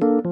คุณ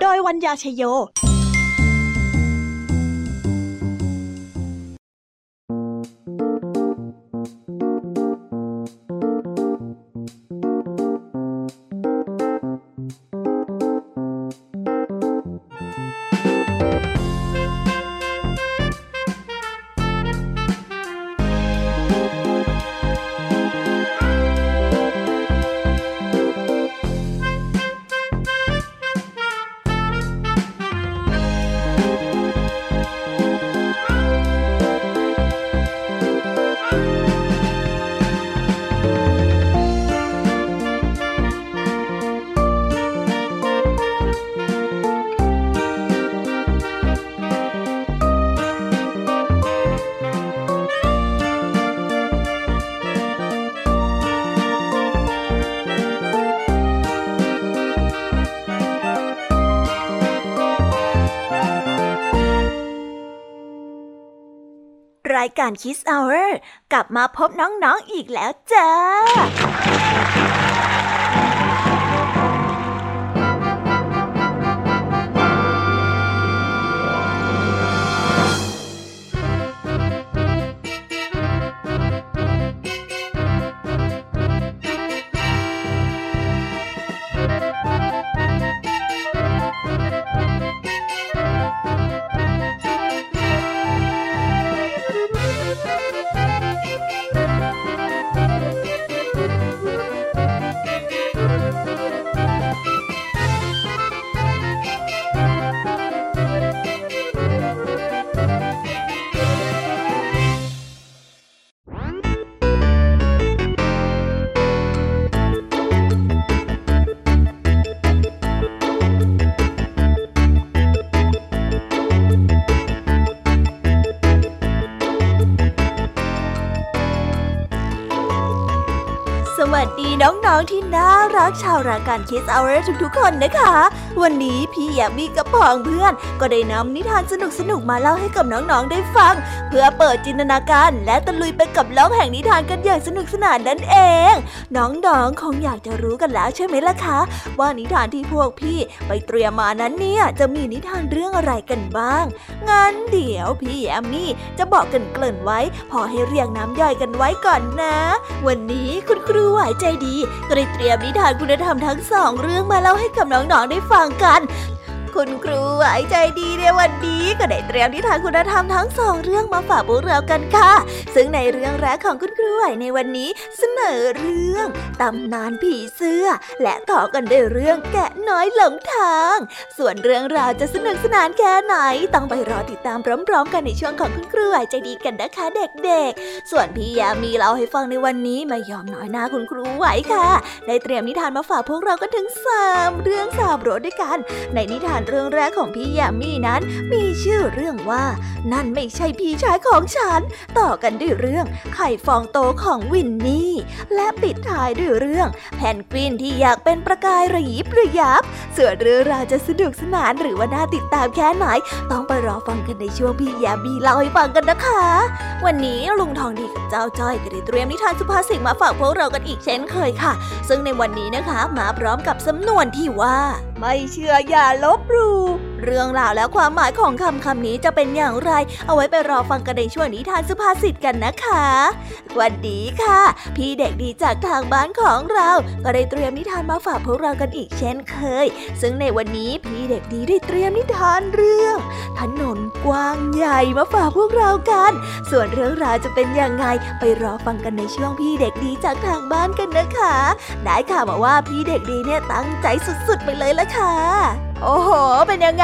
โดยวัญญาชยโย การคิสเอาเอร์กลับมาพบน้องๆออีกแล้วจ้า องๆที่น่ารักชาวรายการคิสเอาเรทุกๆคนนะคะ วันนี้พี่แยมมี่กับพองเพื่อน ก็ได้นำนิทานสนุกๆมาเล่าให้กับน้องๆได้ฟัง เพื่อเปิดจินตนาการและตะลุยไปกับโลกแห่งนิทานกันอย่างสนุกสนานนั่นเอง น้องๆคงอยากจะรู้กันแล้วใช่ไหมล่ะคะ ว่านิทานที่พวกพี่ไปเตรียมมานั้นเนี่ยจะมีนิทานเรื่องอะไรกันบ้าง งั้นเดี๋ยวพี่แยมมี่จะบอกกันเกริ่นไว้ พอให้เรียงน้ำย่อยกันไว้ก่อนนะ วันนี้คุณครูไหวใจดีก็ได้เตรียมนิทานคุณธรรมทั้งสองเรื่องมาเล่าให้กับน้องๆได้ฟังกัน คุณครูไหวใจดีในวันนี้ก็ได้เตรียมนิทานคุณธรรมทั้งสองเรื่องมาฝากพวกเรากันค่ะ ซึ่งในเรื่องแรกของคุณครูไหวในวันนี้ เสนอเรื่องตำนานผีเสื้อ และต่อกันด้วยเรื่องแกะน้อยหลงทาง ส่วนเรื่องราวจะสนุกสนานแค่ไหน ต้องไปรอติดตามพร้อมๆ กันในช่วงของคุณครูไหวใจดีกันนะคะเด็กๆ ส่วนพี่ยามีเล่าให้ฟังในวันนี้ไม่ยอมน้อยหน้าคุณครูไหวค่ะ ได้เตรียมนิทานมาฝากพวกเรากันถึงสามเรื่องสามรสด้วยกัน ในนิทานเรื่องแรกของพี่ยามีนั้น มีชื่อเรื่องว่า นั่นไม่ใช่พี่ชายของฉัน ต่อกันด้วยเรื่องไข่ฟองโตของวินนี่ และปิดท้ายด้วยเรื่อง แพนกวินที่อยากเป็นประกายระยิบระยับส่วนเรื่องราวจะสนุกสนานหรือว่าน่าติดตามแค่ไหน ต้องไปรอฟังกันในช่วงพี่ยามีเล่าให้ฟังกันนะคะ วันนี้ลุงทองดีกับเจ้าจ้อยก็ได้เตรียมนิทานสุภาษิตมาฝากพวกเรากันอีกเช่นเคยค่ะ ซึ่งในวันนี้นะคะมาพร้อมกับสำนวนที่ว่า ไม่เชื่ออย่าลบหลู่เรื่องราวและความหมายของคำคำนี้จะเป็นอย่างไร เอาไว้ไปรอฟังกันในช่วงนิทานสุภาษิตกันนะคะวันนี้ค่ะ พี่เด็กดีจากทางบ้านของเรา ก็ได้เตรียมนิทานมาฝากพวกเรากันอีกเช่นเคย ซึ่งในวันนี้พี่เด็กดีได้เตรียมนิทานเรื่อง ถนนกว้างใหญ่มาฝากพวกเรากัน ส่วนเรื่องราวจะเป็นยังไงไปรอฟังกันในช่วงพี่เด็กดีจากทางบ้านกันนะคะ ได้ข่าวมาว่าพี่เด็กดีเนี่ยตั้งใจสุดๆไปเลยละค่ะ โอ้โห เป็นยังไง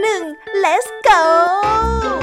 1 let's go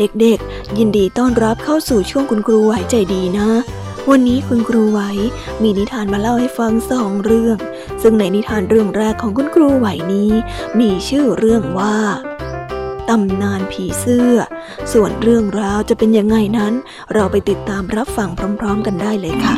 เด็กๆ ยินดีต้อนรับเข้าสู่ช่วงคุณครูไหวใจดีนะ วันนี้คุณครูไหวมีนิทานมาเล่าให้ฟังสองเรื่อง ซึ่งในนิทานเรื่องแรกของคุณครูไหวนี้ มีชื่อเรื่องว่าตำนานผีเสื้อ ส่วนเรื่องราวจะเป็นยังไงนั้น เราไปติดตามรับฟังพร้อม ๆ กันได้เลยค่ะ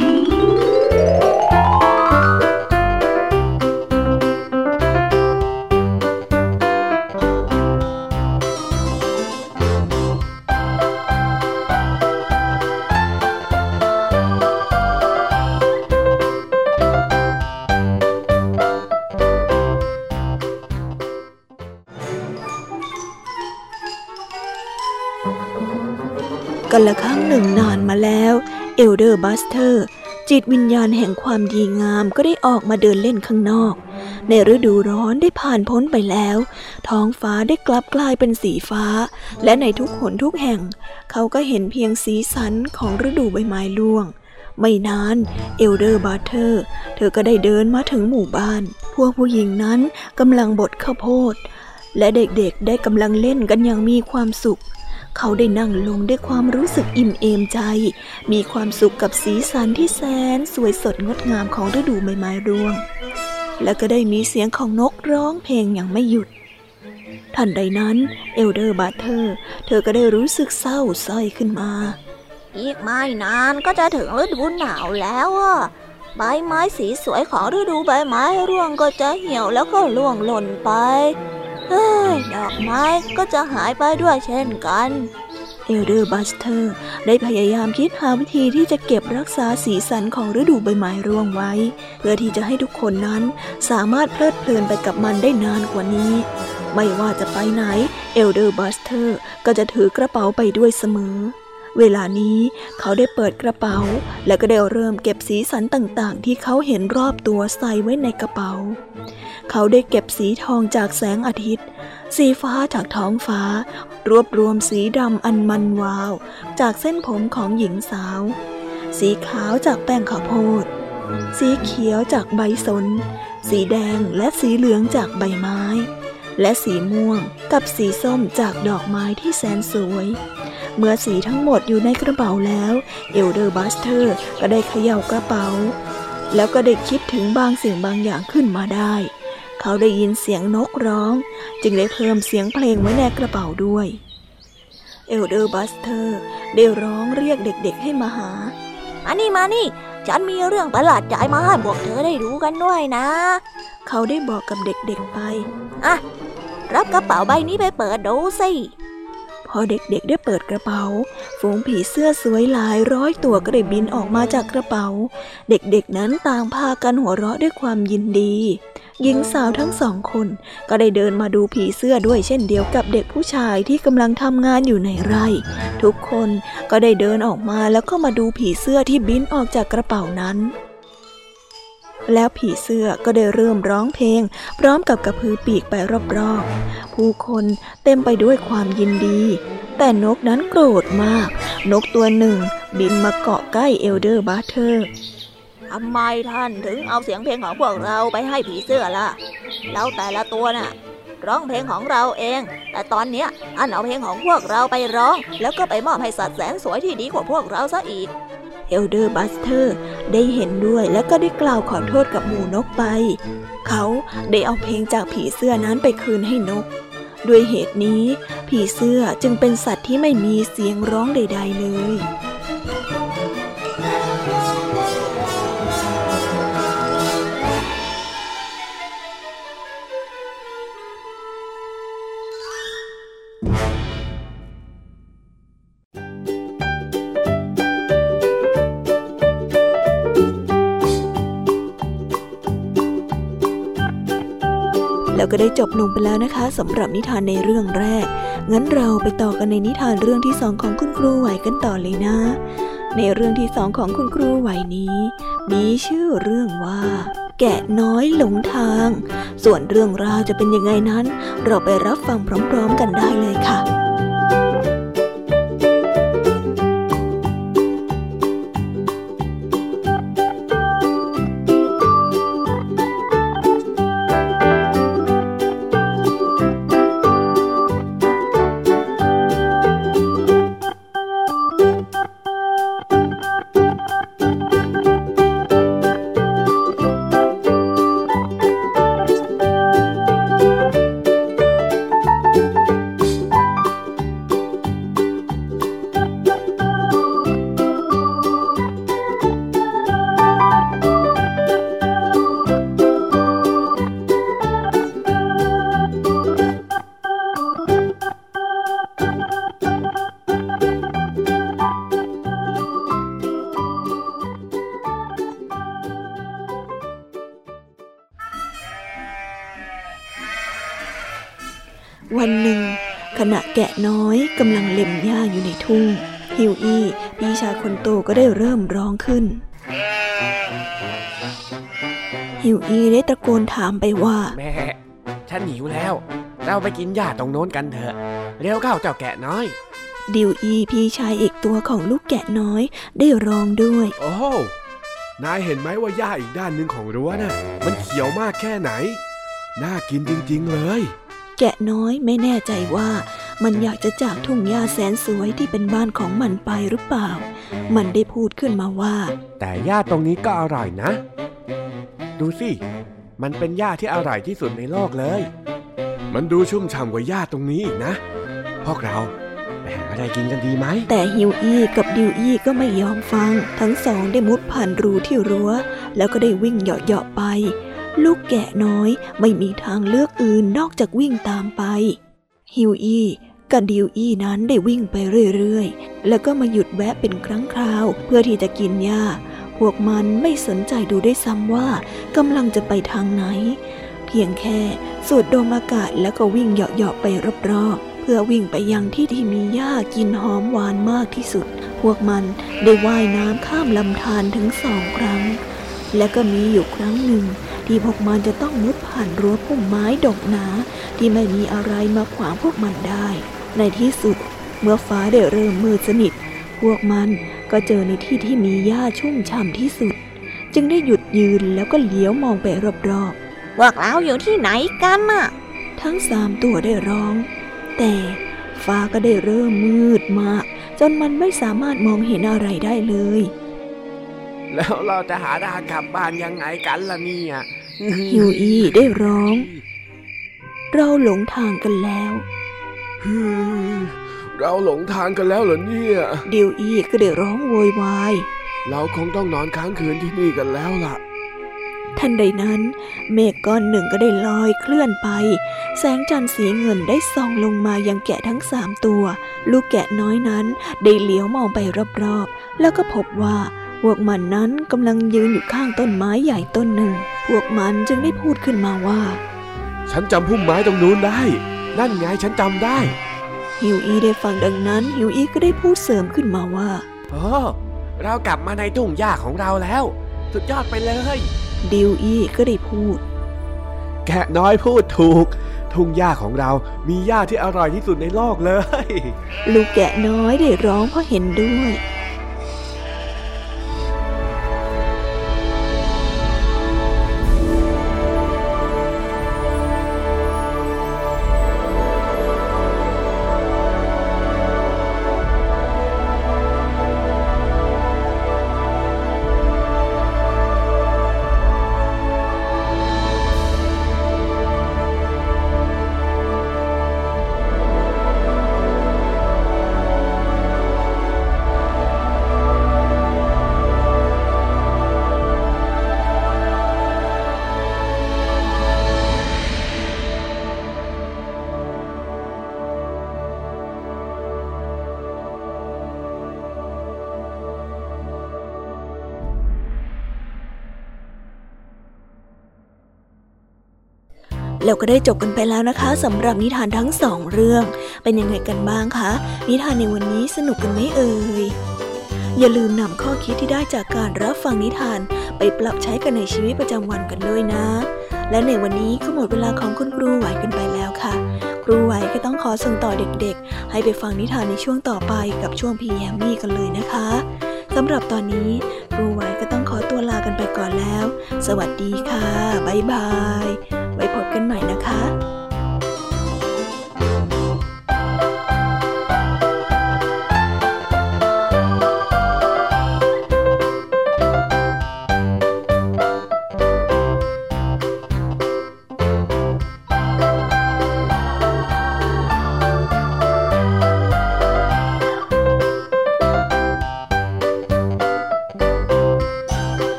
กันละครั้งหนึ่งนานมาแล้ว Elder Brother จิตวิญญาณแห่งความดีงามก็ได้ออกมาเดินเล่นข้างนอก ในฤดูร้อนได้ผ่านพ้นไปแล้ว ท้องฟ้าได้กลับกลายเป็นสีฟ้า และในทุกหนทุกแห่ง เขาก็เห็นเพียงสีสันของฤดูใบไม้ร่วงไม่นาน Elder Brother ก็ได้เดินมาถึงหมู่บ้าน พวกผู้หญิงนั้นกำลังบดข้าวโพด และเด็กๆได้กำลังเล่นกันอย่างมีความสุข เขาได้นั่งลงด้วยความรู้สึกอิ่มเอมใจ มีความสุขกับสีสันที่แสนสวยสดงดงามของฤดูใบไม้ร่วง และก็ได้มีเสียงของนกร้องเพลงอย่างไม่หยุด ทันใดนั้น Elder Brother ก็ได้รู้สึกเศร้าสร้อยขึ้นมา อีกไม่นานก็จะถึงฤดูหนาวแล้วอะใบไม้สีสวยของฤดูใบไม้ร่วงก็จะเหี่ยวแล้วก็ร่วงหล่นไป ดอกไม้ก็จะหายไปด้วยเช่นกัน Elder Brother ได้พยายามคิดหาวิธีที่จะเก็บรักษาสีสันของฤดูใบไม้ร่วงไว้ เพื่อที่จะให้ทุกคนนั้นสามารถเพลิดเพลินไปกับมันได้นานกว่านี้ ไม่ว่าจะไปไหน Elder Brother ก็จะถือกระเป๋าไปด้วยเสมอเวลานี้เขาได้เปิดกระเป๋า แล้วก็ได้เริ่มเก็บสีสันต่างๆ ที่เขาเห็นรอบตัวใส่ไว้ในกระเป๋า เขาได้เก็บสีทองจากแสงอาทิตย์ สีฟ้าจากท้องฟ้า รวบรวมสีดำอันมันวาว จากเส้นผมของหญิงสาว สีขาวจากแป้งข้าวโพด สีเขียวจากใบสน สีแดงและสีเหลืองจากใบไม้ และสีม่วงกับสีส้มจากดอกไม้ที่แสนสวยเมื่อสีทั้งหมดอยู่ในกระเป๋าแล้ว Elder Brother ก็ได้เขย่ากระเป๋า แล้วก็ได้คิดถึงบางสิ่งบางอย่างขึ้นมาได้ เขาได้ยินเสียงนกร้อง จึงได้เพิ่มเสียงเพลงไว้ในกระเป๋าด้วย Elder Brother ได้ร้องเรียกเด็กๆให้มาหา มานี่มานี่ ฉันมีเรื่องประหลาดใจมาให้พวกเธอได้รู้กันด้วยนะ เขาได้บอกกับเด็กๆไป อะ รับกระเป๋าใบนี้ไปเปิดดูสิพอเด็กๆได้เปิดกระเป๋า ฝูงผีเสื้อสวยหลายร้อยตัวก็ได้บินออกมาจากกระเป๋า เด็กๆนั้นต่างพากันหัวเราะด้วยความยินดี หญิงสาวทั้งสองคน ก็ได้เดินมาดูผีเสื้อด้วยเช่นเดียวกับเด็กผู้ชายที่กำลังทำงานอยู่ในไร่ ทุกคนก็ได้เดินออกมาแล้วก็มาดูผีเสื้อที่บินออกจากกระเป๋านั้นแล้วผีเสื้อก็ได้เริ่มร้องเพลง พร้อมกับกระพือปีกไปรอบๆ ผู้คนเต็มไปด้วยความยินดี แต่นกนั้นโกรธมาก นกตัวหนึ่ง บินมาเกาะใกล้ Elder Brother ทำไมท่านถึงเอาเสียงเพลงของพวกเราไปให้ผีเสื้อล่ะ เราแต่ละตัวน่ะ ร้องเพลงของเราเอง แต่ตอนเนี้ยท่านเอาเพลงของพวกเราไปร้อง แล้วก็ไปมอบให้สัตว์แสนสวยที่ดีกว่าพวกเราซะอีก Elder Brother ได้เห็นด้วยและก็ได้กล่าวขอโทษกับหมู่นกไป เขาได้เอาเพลงจากผีเสื้อนั้นไปคืนให้นก ด้วยเหตุนี้ ผีเสื้อจึงเป็นสัตว์ที่ไม่มีเสียงร้องใด ๆ เลย ก็ได้จบลงไปแล้วนะคะสำหรับนิทานในเรื่องแรก งั้นเราไปต่อกันในนิทานเรื่องที่สองของคุณครูไหวกันต่อเลยนะ ในเรื่องที่สองของคุณครูไหวนี้ มีชื่อเรื่องว่า แกะน้อยหลงทาง ส่วนเรื่องราวจะเป็นยังไงนั้น เราไปรับฟังพร้อม ๆ กันได้เลยค่ะ วอี้ได้ตะโกนถามไปว่า แม่ ฉันหิวแล้ว เราไปกินหญ้าตรงโน้นกันเถอะ เร็วเข้าเจ้าแกะน้อย ดิวอี้พี่ชายอีกตัวของลูกแกะน้อยได้ร้องด้วย โอ้โหนายเห็นไหมว่าหญ้าอีกด้านหนึ่งของรั้วน่ะ มันเขียวมากแค่ไหน น่ากินจริงๆเลย แกะน้อยไม่แน่ใจว่ามันอยากจะจากทุ่งหญ้าแสนสวยที่เป็นบ้านของมันไปหรือเปล่า มันได้พูดขึ้นมาว่า แต่หญ้าตรงนี้ก็อร่อยนะ ดูสิ มันเป็นหญ้าที่อร่อยที่สุดในโลกเลย มันดูชุ่มฉ่ำกว่าหญ้าตรงนี้อีกนะ พวกเราไปหาอะไรกินกันดีไหม แต่ฮิวอี้กับดิวอี้ก็ไม่ยอมฟัง ทั้งสองได้มุดผ่านรูที่รั้ว แล้วก็ได้วิ่งเหาะๆไป ลูกแกะน้อยไม่มีทางเลือกอื่นนอกจากวิ่งตามไป ฮิวอี้กับดิวอี้นั้นได้วิ่งไปเรื่อยๆ แล้วก็มาหยุดแวะเป็นครั้งคราว เพื่อที่จะกินหญ้า พวกมันไม่สนใจดูได้ซ้ำว่ากำลังจะไปทางไหน เพียงแค่สูดดมอากาศแล้วก็วิ่งเหาะๆไปรอบๆ เพื่อวิ่งไปยังที่ที่มีหญ้ากินหอมหวานมากที่สุด พวกมันได้ว่ายน้ำข้ามลำธารถึงสองครั้ง และก็มีอยู่ครั้งหนึ่ง ที่พวกมันจะต้องมุดผ่านรั้วพุ่มไม้ดกหนา ที่ไม่มีอะไรมาขวางพวกมันได้ ในที่สุดเมื่อฟ้าได้เริ่มมืดสนิท พวกมันก็เจอในที่ที่มีหญ้าชุ่มฉ่ำที่สุด จึงได้หยุดยืนแล้วก็เลี้ยวมองไปรอบพวกเราอยู่ที่ไหนกันน่ะๆทั้งสามตัวได้ร้อง แต่ฟ้าก็ได้เริ่มมืดมาก จนมันไม่สามารถมองเห็นอะไรได้เลย แล้วเราจะหาทางกลับบ้านยังไงกันล่ะเนี่ยฮิวอี้ได้ร้อง เราหลงทางกันแล้วฮึ่ม เราหลงทางกันแล้วเหรอเนี่ยดิวอี้ก็ได้ร้องโวยวาย เราคงต้องนอนค้างคืนที่นี่กันแล้วล่ะ ทันใดนั้น เมฆก้อนหนึ่งก็ได้ลอยเคลื่อนไป แสงจันทร์สีเงินได้ส่องลงมายังแกะทั้งสามตัว ลูกแกะน้อยนั้นได้เลี้ยวมองไปรอบๆ แล้วก็พบว่าพวกมันนั้นกำลังยืนอยู่ข้างต้นไม้ใหญ่ต้นหนึ่ง พวกมันจึงได้พูดขึ้นมาว่า ฉันจำพุ่มไม้ตรงนู้นได้ นั่นไงฉันจำได้ ฮิวอีได้ฟังดังนั้นฮิวอีก็ได้พูดเสริมขึ้นมาว่าโอ้เรากลับมาในทุ่งหญ้าของเราแล้ว สุดยอดไปเลยดิวอีก็ได้พูด แกะน้อยพูดถูก ทุ่งหญ้าของเรามีหญ้าที่อร่อยที่สุดในโลกเลย ลูกแกะน้อยได้ร้องเพราะเห็นด้วย แล้วก็ได้จบกันไปแล้วนะคะสำหรับนิทานทั้งสองเรื่อง เป็นยังไงกันบ้างคะ นิทานในวันนี้สนุกกันไหมเอ่ยอย่าลืมนำข้อคิดที่ได้จากการรับฟังนิทานไปปรับใช้กันในชีวิตประจำวันกันด้วยนะ และในวันนี้ก็หมดเวลาของคุณครูไหวกันไปแล้วค่ะ ครูไหวก็ต้องขอส่งต่อเด็กๆ ให้ไปฟังนิทานในช่วงต่อไปกับช่วงพีแอมมี่กันเลยนะคะสำหรับตอนนี้ครูไหวก็ต้องขอตัวลากันไปก่อนแล้ว สวัสดีค่ะ บ๊ายบาย ไว้พบกันใหม่นะคะ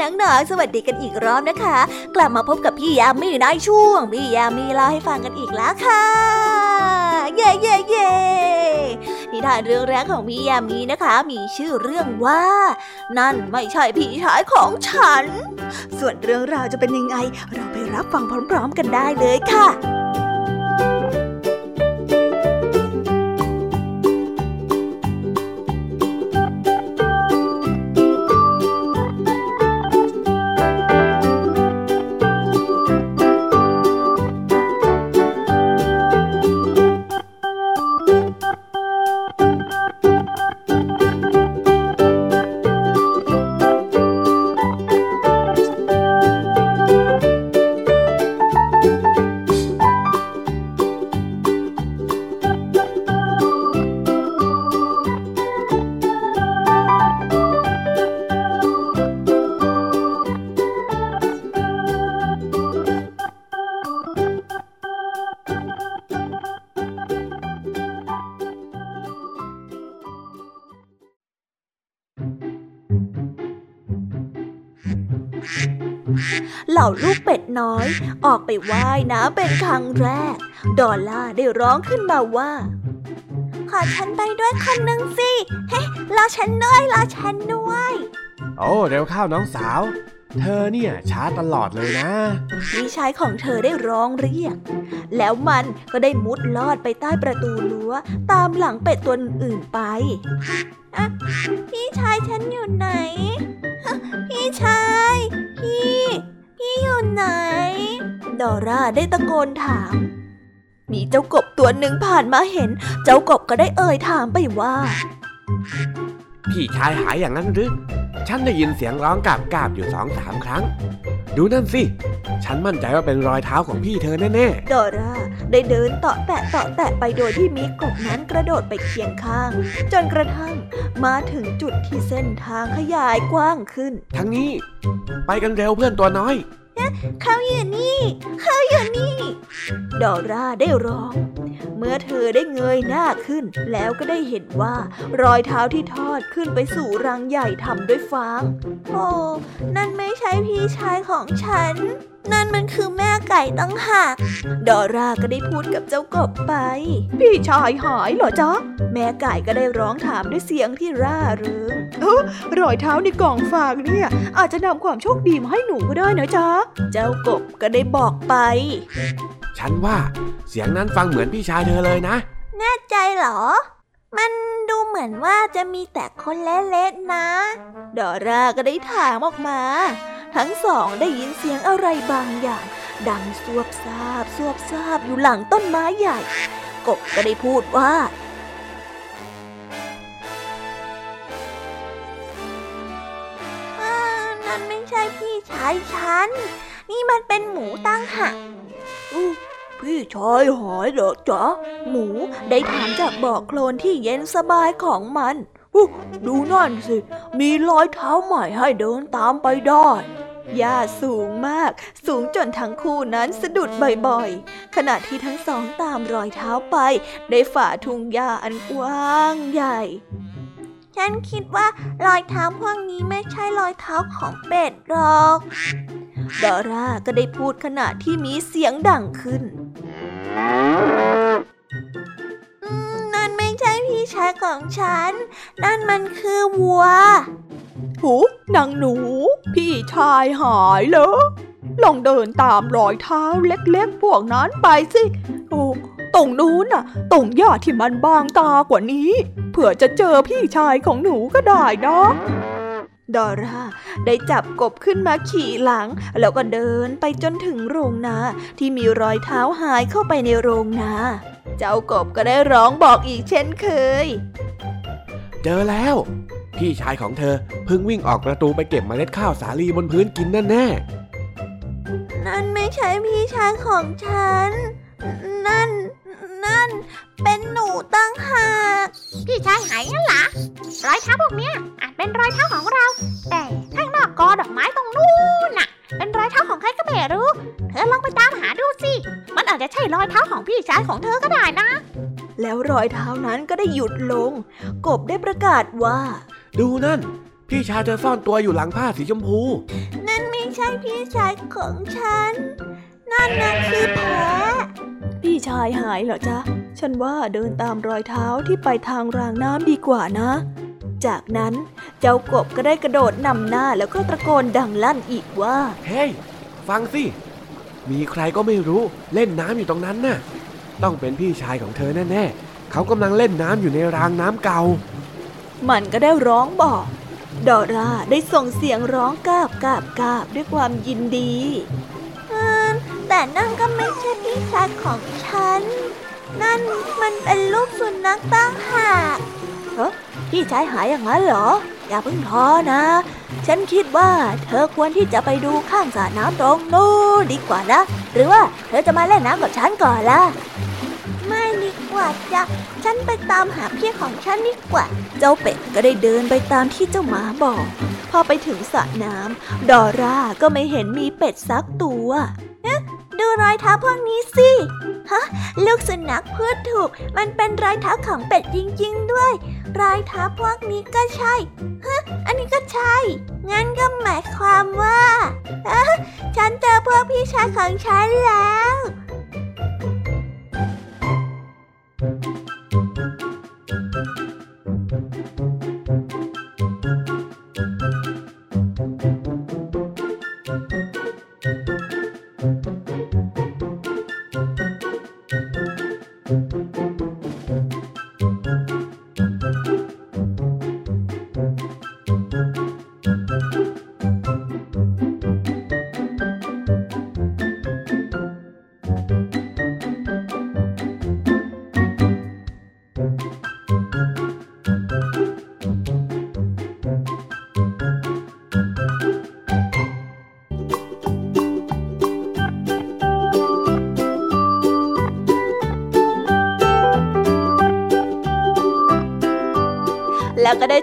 น้องๆ สวัสดีกันอีกรอบนะคะ กลับมาพบกับพี่ยามีในช่วง พี่ยามีเล่าให้ฟังกันอีกแล้วค่ะ เย่เย่เย่นิทานเรื่องแรกของพี่ยามีนะคะ มีชื่อเรื่องว่า นั่นไม่ใช่พี่ชายของฉัน ส่วนเรื่องราวจะเป็นยังไง เราไปรับฟังพร้อม ๆ กันได้เลยค่ะ อยออกไปว่ายน้ำเป็นครั้งแรก ดอลล่าได้ร้องขึ้นมาว่า ขอฉันไปด้วยคนหนึ่งสิ เฮ้รอฉันด้วยรอฉันด้วย โอ้เร็วเข้าน้องสาว เธอเนี่ยช้าตลอดเลยนะพี่ชายของเธอได้ร้องเรียก แล้วมันก็ได้มุดลอดไปใต้ประตูรั้วตามหลังเป็ดตัวอื่นๆไปอะพี่ชายฉันอยู่ไหนฮะพี่ชาย พี่ พี่อยู่ไหน ดอร่าได้ตะโกนถาม มีเจ้ากบตัวหนึ่งผ่านมาเห็น เจ้ากบก็ได้เอ่ยถามไปว่า พี่ชายหายอย่างนั้นหรือ ฉันได้ยินเสียงร้องกาบกาบๆอยู่สองสามครั้ง ดูนั่นสิ ฉันมั่นใจว่าเป็นรอยเท้าของพี่เธอแน่ดอร่าได้เดินเต่อแตะเต่อแตะไปโดยที่มีกบนั้นกระโดดไปเคียงข้าง จนกระทั่งมาถึงจุดที่เส้นทางขยายกว้างขึ้นๆทั้งนี้ ไปกันเร็วเพื่อนตัวน้อย เขาอยู่นี่เขาอยู่นี่ ดอร่าได้ร้อง เมื่อเธอได้เงยหน้าขึ้น แล้วก็ได้เห็นว่ารอยเท้าที่ทอดขึ้นไปสู่รังใหญ่ทำด้วยฟาง โอ้ นั่นไม่ใช่พี่ชายของฉันนั่นมันคือแม่ไก่ตั้งหาก ดอร่าก็ได้พูดกับเจ้ากบไป พี่ชายหายเหรอจ๊ะ แม่ไก่ก็ได้ร้องถามด้วยเสียงที่ร่าเริงรอยเท้าในกล่องฝากเนี่ย อาจจะนำความโชคดีมาให้หนูก็ได้นะจ๊ะ เจ้ากบก็ได้บอกไป ฉันว่าเสียงนั้นฟังเหมือนพี่ชายเธอเลยนะ แน่ใจเหรอ มันดูเหมือนว่าจะมีแต่คนเล็กๆนะ ดอร่าก็ได้ถามออกมา ทั้งสองได้ยินเสียงอะไรบางอย่าง ดังสวบซาบสวบซาบอยู่หลังต้นไม้ใหญ่ กบก็ได้พูดว่าอ่านั่นไม่ใช่พี่ชายฉัน นี่มันเป็นหมูตั้งหักอู้พี่ชายหายเหรอจ๊ะ หมูได้ถามจากบ่อโคลนที่เย็นสบายของมันอู้ ดูนั่นสิ มีรอยเท้าใหม่ให้เดินตามไปได้หญ้าสูงมาก สูงจนทั้งคู่นั้นสะดุดบ่อยๆ ขณะที่ทั้งสองตามรอยเท้าไป ได้ฝ่าทุ่งหญ้าอันกว้างใหญ่ ฉันคิดว่ารอยเท้าพวกนี้ไม่ใช่รอยเท้าของเป็ดหรอกดอร่าก็ได้พูดขณะที่มีเสียงดังขึ้น พี่ชายของฉัน นั่นมันคือวัว หูนางหนู พี่ชายหายเหรอ ลองเดินตามรอยเท้าเล็กๆ พวกนั้นไปสิ โอ้ตรงนู้นน่ะ ตรงหญ้าที่มันบางตากว่านี้ เผื่อจะเจอพี่ชายของหนูก็ได้นะ ดอร่าได้จับกบขึ้นมาขี่หลัง แล้วก็เดินไปจนถึงโรงนาที่มีรอยเท้าหายเข้าไปในโรงนา เจ้ากบก็ได้ร้องบอกอีกเช่นเคย เจอแล้ว พี่ชายของเธอเพิ่งวิ่งออกประตูไปเก็บเมล็ดข้าวสาลีบนพื้นกินแน่แน่ นั่นไม่ใช่พี่ชายของฉัน นั่น นั่น เป็นหนูตั้งหาก พี่ชายหายงั้นเหรอรอยเท้าพวกเนี้ยอาจเป็นรอยเท้าของเรา แต่ข้างนอกกอดอกไม้ตรงนู้นน่ะ เป็นรอยเท้าของใครก็ไม่รู้ เธอลองไปตามหาดูสิ มันอาจจะใช่รอยเท้าของพี่ชายของเธอก็ได้นะ แล้วรอยเท้านั้นก็ได้หยุดลง กบได้ประกาศว่าๆดูนั่น พี่ชายเธอซ่อนตัวอยู่หลังผ้าสีชมพู นั่นไม่ใช่พี่ชายของฉัน นั่นนะคือแพะพี่ชายหายเหรอจ๊ะ ฉันว่าเดินตามรอยเท้าที่ไปทางรางน้ำดีกว่านะ จากนั้นเจ้ากบก็ได้กระโดดนำหน้าแล้วก็ตะโกนดังลั่นอีกว่า เฮ้ย ฟังสิ มีใครก็ไม่รู้เล่นน้ำอยู่ตรงนั้นน่ะ ต้องเป็นพี่ชายของเธอแน่ๆ เขากำลังเล่นน้ำอยู่ในรางน้ำเก่า มันก็ได้ร้องบอกดอร่าได้ส่งเสียงร้องกาบกาบกาบด้วยความยินดีอืม แต่นั่นก็ไม่ใช่พี่ชายของฉัน นั่นมันเป็นลูกสุนัขตั้งหากพี่ชายหายอย่างนั้นเหรอ อย่าเพิ่งท้อนะ ฉันคิดว่าเธอควรที่จะไปดูข้างสระน้ำตรงนู้นดีกว่านะ หรือว่าเธอจะมาเล่นน้ำกับฉันก่อนล่ะ ไม่ดีกว่าจ้ะ ฉันไปตามหาพี่ของฉันดีกว่า เจ้าเป็ดก็ได้เดินไปตามที่เจ้าหมาบอก พอไปถึงสระน้ำดอร่าก็ไม่เห็นมีเป็ดสักตัว ดูรอยเท้าพวกนี้สิ ฮะ ลูกสุนัขพูดถูก มันเป็นรอยเท้าของเป็ดจริง ๆ ด้วย รอยเท้าพวกนี้ก็ใช่ ฮะ อันนี้ก็ใช่ งั้นก็หมายความว่าฉันเจอพวกพี่ชายของฉันแล้วแล้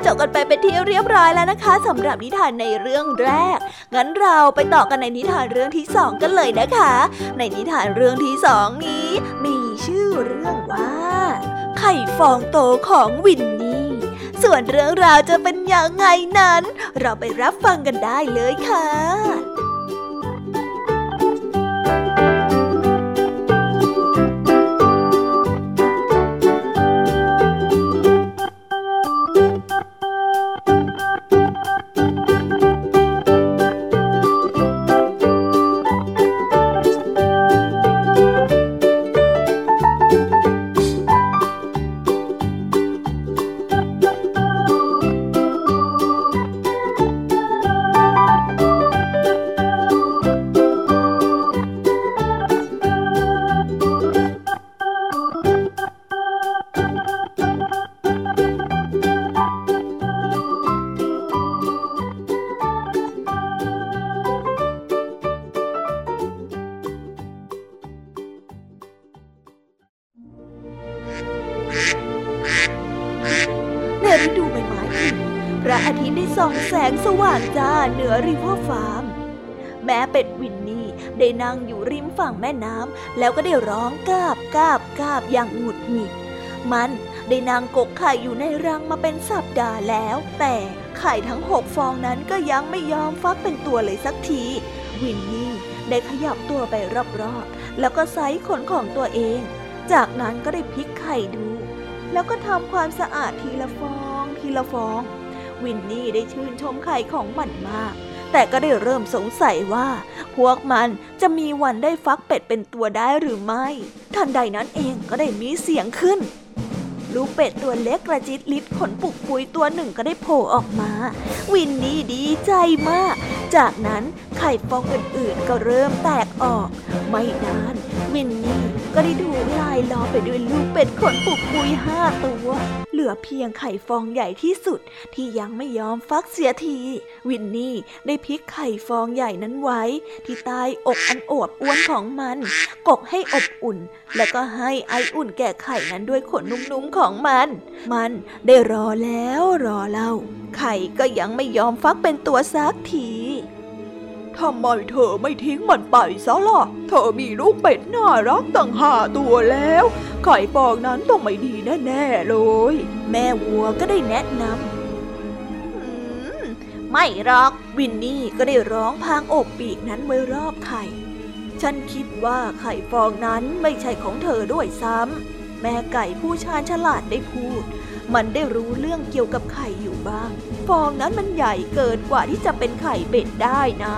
จบกันไปเป็นที่เรียบร้อยแล้วนะคะสำหรับนิทานในเรื่องแรก งั้นเราไปต่อกันในนิทานเรื่องที่สองกันเลยนะคะ ในนิทานเรื่องที่สองนี้ มีชื่อเรื่องว่า ไข่ฟองโตของวินนี่ ส่วนเรื่องราวจะเป็นยังไงนั้น เราไปรับฟังกันได้เลยค่ะ ฝั่งแม่น้ำแล้วก็ได้ร้องกาบกาบกาบอย่างหงุดหงิด มันได้นางกกไข่อยู่ในรังมาเป็นสัปดาห์แล้ว แต่ไข่ทั้งหกฟองนั้นก็ยังไม่ยอมฟักเป็นตัวเลยสักที วินนี่ได้ขยับตัวไปรอบๆ แล้วก็ไซส์ขนของตัวเอง จากนั้นก็ได้พลิกไข่ดู แล้วก็ทำความสะอาดทีละฟอง ทีละฟอง วินนี่ได้ชื่นชมไข่ของมันมาก แต่ก็ได้เริ่มสงสัยว่า พวกมันจะมีวันได้ฟักเป็ดเป็นตัวได้หรือไม่ ทันใดนั้นเองก็ได้มีเสียงขึ้น ลูกเป็ดตัวเล็กกระจิตลิดขนปุกปุยตัวหนึ่งก็ได้โผล่ออกมา วินนี่ดีใจมาก จากนั้นไข่ฟองอื่นๆก็เริ่มแตกออก ไม่นาน วินนี่ก็ได้ถูกลายล้อไปด้วยลูกเป็ดขนปุกปุยห้าตัว เหลือเพียงไข่ฟองใหญ่ที่สุดที่ยังไม่ยอมฟักเสียที วินนี่ได้พลิกไข่ฟองใหญ่นั้นไว้ ที่ใต้อกอันอวบอ้วนของมัน กกให้อบอุ่น แล้วก็ให้ไออุ่นแก่ไข่นั้นด้วยขนนุ่มๆของมัน มันได้รอแล้วรอเล่า ไข่ก็ยังไม่ยอมฟักเป็นตัวสักที ทำไมเธอไม่ทิ้งมันไปซะล่ะ เธอมีลูกเป็ดน่ารักตั้งห้าตัวแล้ว ไข่ฟองนั้นต้องไม่ดีแน่ๆเลย แม่วัวก็ได้แนะนำไม่หรอก วินนี่ก็ได้ร้องพางอบปีกนั้นไว้รอบไข่ ฉันคิดว่าไข่ฟองนั้นไม่ใช่ของเธอด้วยซ้ำ แม่ไก่ผู้ชาญฉลาดได้พูด มันได้รู้เรื่องเกี่ยวกับไข่อยู่บ้าง ฟองนั้นมันใหญ่เกินกว่าที่จะเป็นไข่เป็ดได้นะ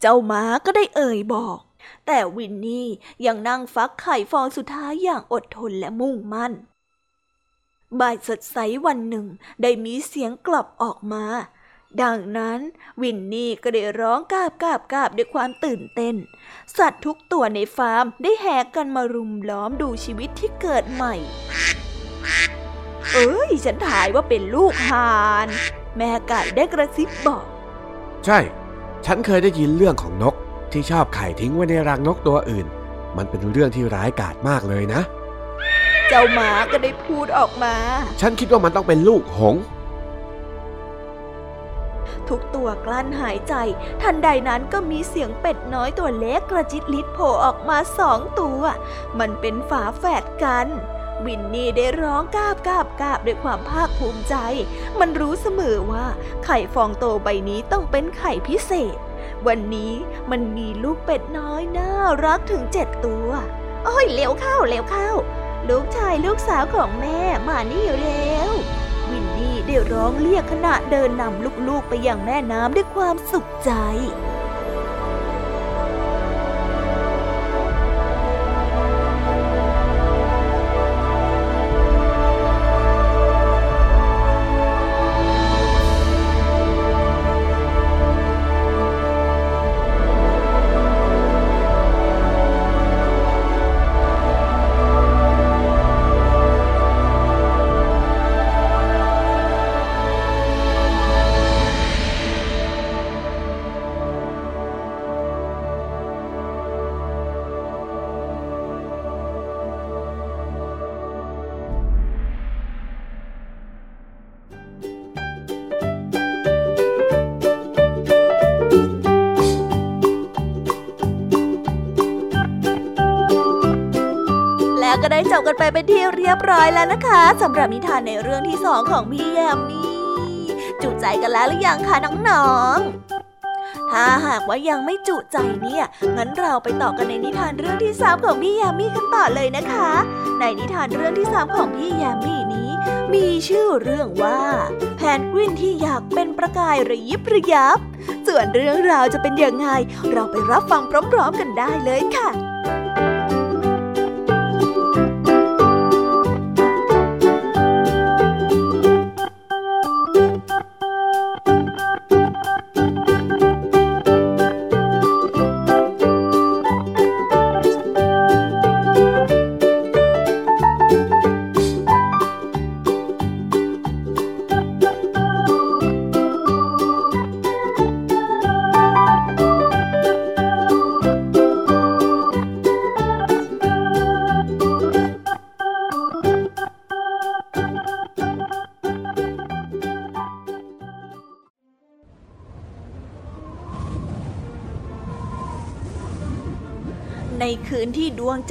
เจ้าม้าก็ได้เอ่ยบอก แต่วินนี่ยังนั่งฟักไข่ฟองสุดท้ายอย่างอดทนและมุ่งมั่น บ่ายสดใสวันหนึ่งได้มีเสียงกลับออกมา ดังนั้นวินนี่ก็ได้ร้องกาบกาบกาบด้วยความตื่นเต้น สัตว์ทุกตัวในฟาร์มได้แห่กันมารุมล้อมดูชีวิตที่เกิดใหม่ เอ้ย ฉันถ่ายว่าเป็นลูกห่าน แม่ไก่ได้กระซิบบอก ใช่ ฉันเคยได้ยินเรื่องของนกที่ชอบไข่ทิ้งไว้ในรังนกตัวอื่น มันเป็นเรื่องที่ร้ายกาจมากเลยนะ เจ้าหมาก็ได้พูดออกมา ฉันคิดว่ามันต้องเป็นลูกหงส์ ทุกตัวกลั้นหายใจ ทันใดนั้นก็มีเสียงเป็ดน้อยตัวเล็กกระจิตลิดโผล่ออกมาสองตัว มันเป็นฝาแฝดกันวินนี่ได้ร้องกาบกาบกาบด้วยความภาคภูมิใจ มันรู้เสมอว่าไข่ฟองโตใบนี้ต้องเป็นไข่พิเศษ วันนี้มันมีลูกเป็ดน้อยน่ารักถึงเจ็ดตัว โอ้ยเร็วเข้าเร็วเข้า ลูกชายลูกสาวของแม่มานี่เร็ววินนี่ ได้ร้องเรียกขณะเดินนำลูกๆไปยังแม่น้ำด้วยความสุขใจ กันไปเป็นที่เรียบร้อยแล้วนะคะสำหรับนิทานในเรื่องที่สองของพี่แยมมี่จุใจกันแล้วหรือยังคะน้องๆ ถ้าหากว่ายังไม่จุใจเนี่ย งั้นเราไปต่อกันในนิทานเรื่องที่สามของพี่แยมมี่กันต่อเลยนะคะ ในนิทานเรื่องที่สามของพี่แยมมี่นี้ มีชื่อเรื่องว่า แพนกวินที่อยากเป็นประกายระยิบระยับ ส่วนเรื่องราวจะเป็นยังไง เราไปรับฟังพร้อม ๆ กันได้เลยค่ะ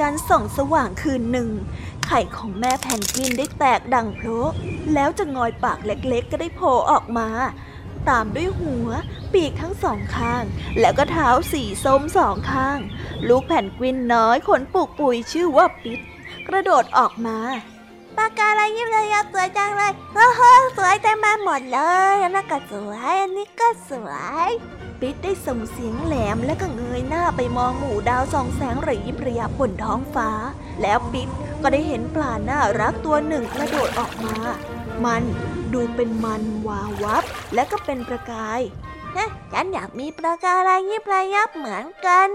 ดวงจันทร์ส่องสว่างคืนหนึ่ง ไข่ของแม่แพนกวินได้แตกดังโพลแล้วจะงอยปากเล็กๆ ก็ได้โผล่ออกมา ตามด้วยหัว ปีกทั้งสองข้าง แล้วก็เท้าสีส้มสองข้าง ลูกแพนกวินน้อยขนปุกปุยชื่อว่าปิด กระโดดออกมาปากกาอะไรยิบเลยสวยจังเลยเฮ้อสวยเต็มมาหมดเลยอันนั้นก็สวยอันนี้ก็สวย ปิดได้ส่งเสียงแหลมและก็เงยหน้าไปมองหมู่ดาวส่องแสงระยิบระยับบนท้องฟ้า แล้วปิดก็ได้เห็นปลาน่ารักตัวหนึ่งกระโดดออกมา มันดูเป็นมันวาววับ และก็เป็นประกายฮะฉันอยากมีประกายระยิบระยับเหมือนกัน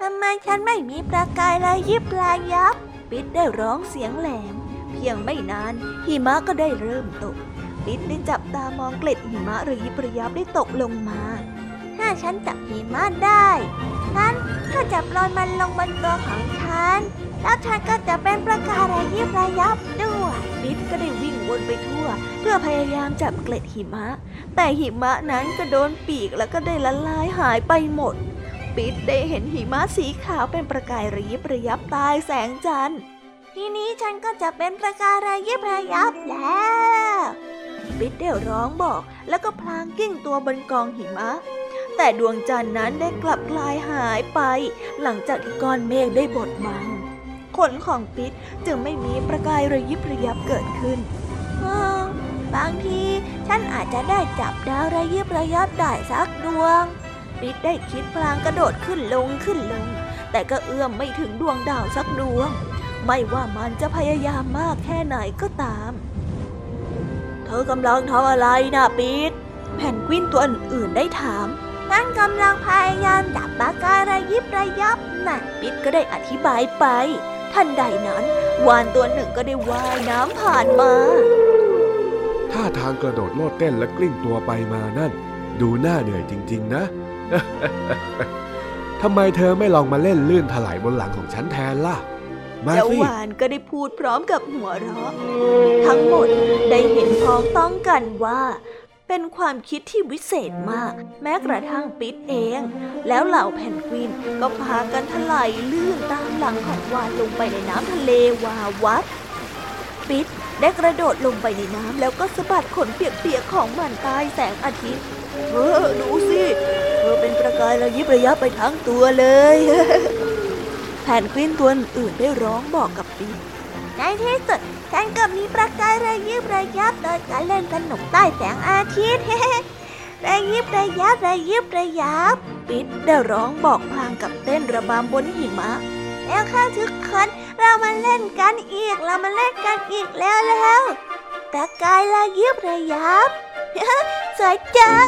ทำไมฉันไม่มีประกายระยิบระยับ ปิดได้ร้องเสียงแหลม เพียงไม่นานหิมะก็ได้เริ่มตกปิดได้จับตามองเกล็ดหิมะระยิบระยับได้ตกลงมา ถ้าฉันจับหิมะได้ฉันก็จะปล่อยมันลงบนตัวของฉัน แล้วฉันก็จะเป็นประกายระยิบระยับด้วยปิดก็ได้วิ่งวนไปทั่ว เพื่อพยายามจับเกล็ดหิมะ แต่หิมะนั้นก็โดนปีกแล้วก็ได้ละลายหายไปหมดปิดได้เห็นหิมะสีขาวเป็นประกายระยิบระยับใตายแสงจันทร์ ทีนี้ฉันก็จะเป็นประกายระยิบระยับแล้วปิดได้ร้องบอกแล้วก็พลางกิ้งตัวบนกองหิมะ แต่ดวงจันทร์นั้นได้กลับกลายหายไป หลังจากที่ก้อนเมฆได้บดบังขนของปิดจึงไม่มีประกายระยิบระยับเกิดขึ้นบางทีฉันอาจจะได้จับดาวระยิบระยับได้สักดวง ปิดได้คิดพลางกระโดดขึ้นลงขึ้นลง แต่ก็เอื้อมไม่ถึงดวงดาวสักดวง ไม่ว่ามันจะพยายามมากแค่ไหนก็ตาม เธอกำลังทำอะไรนะปิดแผ่นกวินตัวอื่นๆได้ถาม ฉันกำลังพยายามจับปากการะยิบระยับน่ะปิดก็ได้อธิบายไป ทันใดนั้น วานตัวหนึ่งก็ได้ว่ายน้ำผ่านมาท่าทางกระโดดโลดเต้นและกลิ้งตัวไปมานั่น ดูน่าเหนื่อยจริง ๆ นะทำไมเธอไม่ลองมาเล่นลื่นถลายบนหลังของฉันแทนล่ะ มาเจ้าสิวานก็ได้พูดพร้อมกับหัวเราะ ทั้งหมดได้เห็นพ้องต้องกันว่า เป็นความคิดที่วิเศษมาก แม้กระทั่งปิดเอง แล้วเหล่าแพนกวินก็พากันถลายลื่นตามหลังของวานลงไปในน้ำทะเลวาวับปิดได้กระโดดลงไปในน้ำแล้วก็สะบัดขนเปียกๆของมันใต้แสงอาทิตย์เออดูสิเธอเป็นประกายระยิบระยับไปทั้งตัวเลยแพนกวินตัวอื่นได้ร้องบอกกับปิดในที่สุดฉันก็มีประกายระยิบระยับ และเล่นสนุกใต้แสงอาทิตย์ระยิบระยับระยิบระยับปิดได้ร้องบอกพลางกับเต้นระบำบนหิมะ แล้วข้าทุกคนเรามาเล่นกันอีก เรามาเล่นกันอีกแล้วแล้ว แต่กายระยิบระยับสวยจัง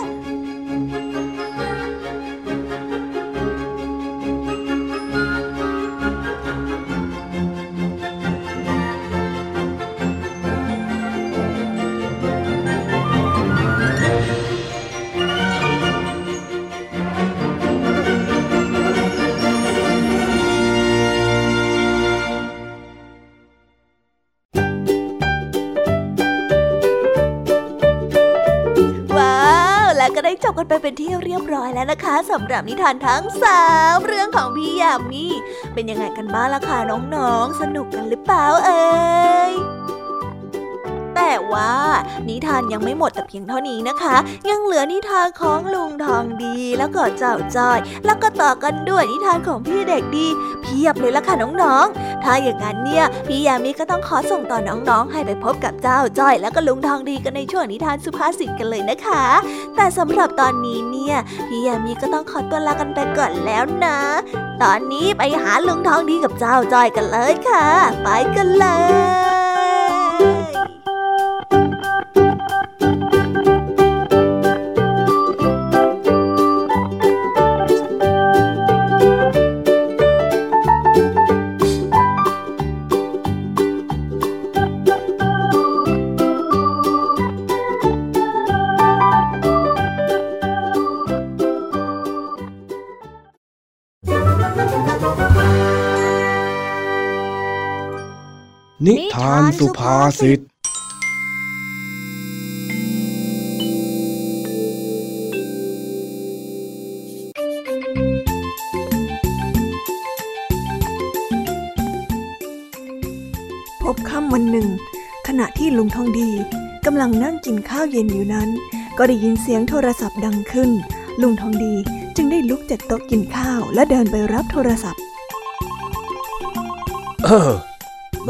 ก็ได้จบกันไปเป็นที่เรียบร้อยแล้วนะคะสำหรับนิทานทั้งสามเรื่องของพี่ยามีเป็นยังไงกันบ้างล่ะคะน้องๆ สนุกกันหรือเปล่าเอ่ย แต่ว่านิทานยังไม่หมดแต่เพียงเท่านี้นะคะ ยังเหลือนิทานของลุงทองดีแล้วก็เจ้าจ้อย แล้วก็ต่อกันด้วยนิทานของพี่เด็กดี เพียบเลยล่ะค่ะน้องๆ ถ้าอย่างนั้นเนี่ยพี่ยามีก็ต้องขอส่งต่อน้องๆ ให้ไปพบกับเจ้าจ้อย แล้วก็ลุงทองดีกันในช่วงนิทานสุภาษิตกันเลยนะคะ แต่สำหรับตอนนี้เนี่ยพี่ยามีก็ต้องขอตัวลากันไปก่อนแล้วนะ ตอนนี้ไปหาลุงทองดีกับเจ้าจ้อยกันเลยค่ะ ไปกันเลย นิทานสุภาษิต พบค่ำวันหนึ่ง ขณะที่ลุงทองดีกำลังนั่งกินข้าวเย็นอยู่นั้น ก็ได้ยินเสียงโทรศัพท์ดังขึ้น ลุงทองดีจึงได้ลุกจากโต๊ะกินข้าวและเดินไปรับโทรศัพท์ เออ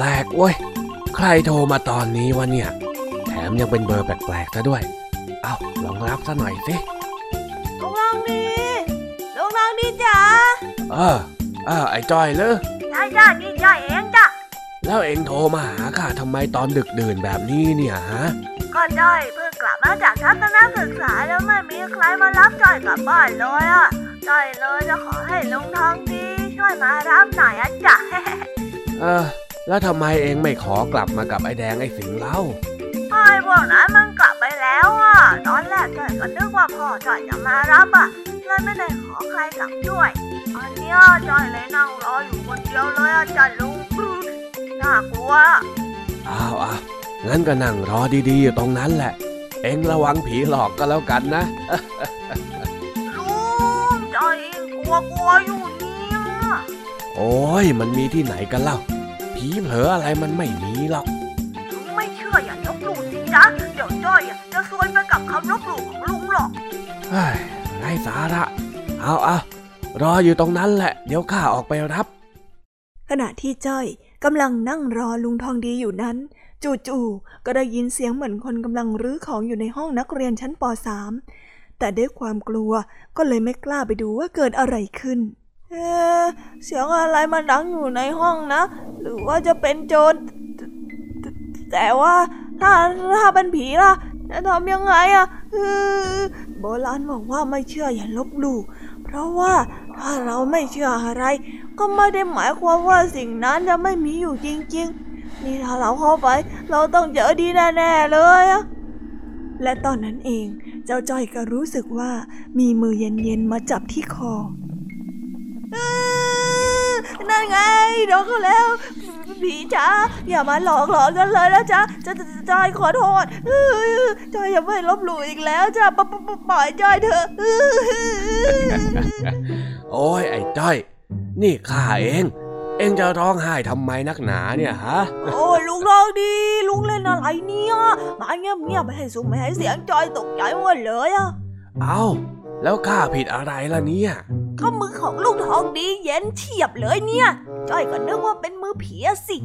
แปลกเว้ย ใครโทรมาตอนนี้วะเนี่ย แถมยังเป็นเบอร์แปลกๆซะด้วย เอาลองรับซะหน่อยสิลุงทองดีลุงทองดีจ๋าเออเออไอ้จ้อยเลยจ้าจ้าดีจ้าเองจ้ะแล้วเองโทรมาหาข้าทำไมตอนดึกดื่นแบบนี้เนี่ยฮะก็จ้อยเพิ่งกลับมาจากทัศนศึกษาแล้วไม่มีใครมารับจ้อยกลับบ้านเลยอะจ้อยเลยจะขอให้ลุงทองดีช่วยมารับหน่อยอะจ้ะเออ แล้วทำไมเองไม่ขอกลับมากับไอ้แดงไอ้สิงเล่าไอ้พวกนั้นมันกลับไปแล้วอะ ตอนแรกจ้อยก็นึกว่าพ่อจ้อยจะมารับอะเลยไม่ได้ขอใครกลับด้วยอันเนี้ยจ้อยเลยนั่งรออยู่คนเดียวเลยอะจ้ะลุงน่ากลัวอ้าวอ้าวงั้นก็นั่งรอดีๆอยู่ตรงนั้นแหละ เองระวังผีหลอกก็แล้วกันนะลุงจ้อยเองกลัวกลัวอยู่เนี่ยโอ้ยมันมีที่ไหนกันเล่า ผีผีเผลออะไรมันไม่มีหรอกลุงไม่เชื่ออย่าลบหลู่สิจ๊ะเดี๋ยวจ้อยอะจะซวยไปกับคำลบหลู่ของลุงหรอกเฮ้ยไร้สาระ เอาเอารออยู่ตรงนั้นแหละ เดี๋ยวข้าออกไปรับ ขณะที่จ้อยกำลังนั่งรอลุงทองดีอยู่นั้น จู่ๆก็ได้ยินเสียงเหมือนคนกำลังรื้อของอยู่ในห้องนักเรียนชั้นป .3 แต่ด้วยความกลัวก็เลยไม่กล้าไปดูว่าเกิดอะไรขึ้น เอเสียงอะไรมาดังอยู่ในห้องนะ หรือว่าจะเป็นโจร แต่ว่าถ้าถ้าเป็นผีล่ะ จะทำยังไงอะโบราณบอกว่าไม่เชื่ออย่าลบหลู่เพราะว่าถ้าเราไม่เชื่ออะไร ก็ไม่ได้หมายความว่าสิ่งนั้นจะไม่มีอยู่จริง ๆ นี่ถ้าเราเข้าไป เราต้องเจอดีแน่ๆเลยอะและตอนนั้นเอง เจ้าจ้อยก็รู้สึกว่ามีมือเย็นๆมาจับที่คอ นั่นไงโดนเขาแล้วผีจ๋าอย่ามาหลอกหลอนกันเลยนะจ๊ะจะจะจะจ้อยขอโทษเอ้ยจ้อยอย่าไม่ลบหลู่อีกแล้วจ้ะปปปปล่อยจ้อยเถอะเอ้ยโอ้ยไอ้จ้อย นี่ข้าเอง เองจะร้องไห้ทำไมนักหนาเนี่ยฮะ โอ้ยลุงทองดี ลุงเล่นอะไรเนี่ยมาเงียบเงียบๆไม่ให้สุ่มไม่ให้เสียงจอยตกใจหมดเลยอะเอาแล้วข้าผิดอะไรล่ะเนี่ย ก็มือของลุงทองดีเย็นเฉียบเลยเนี่ยจอยก็นึกว่าเป็นมือผีอะสิ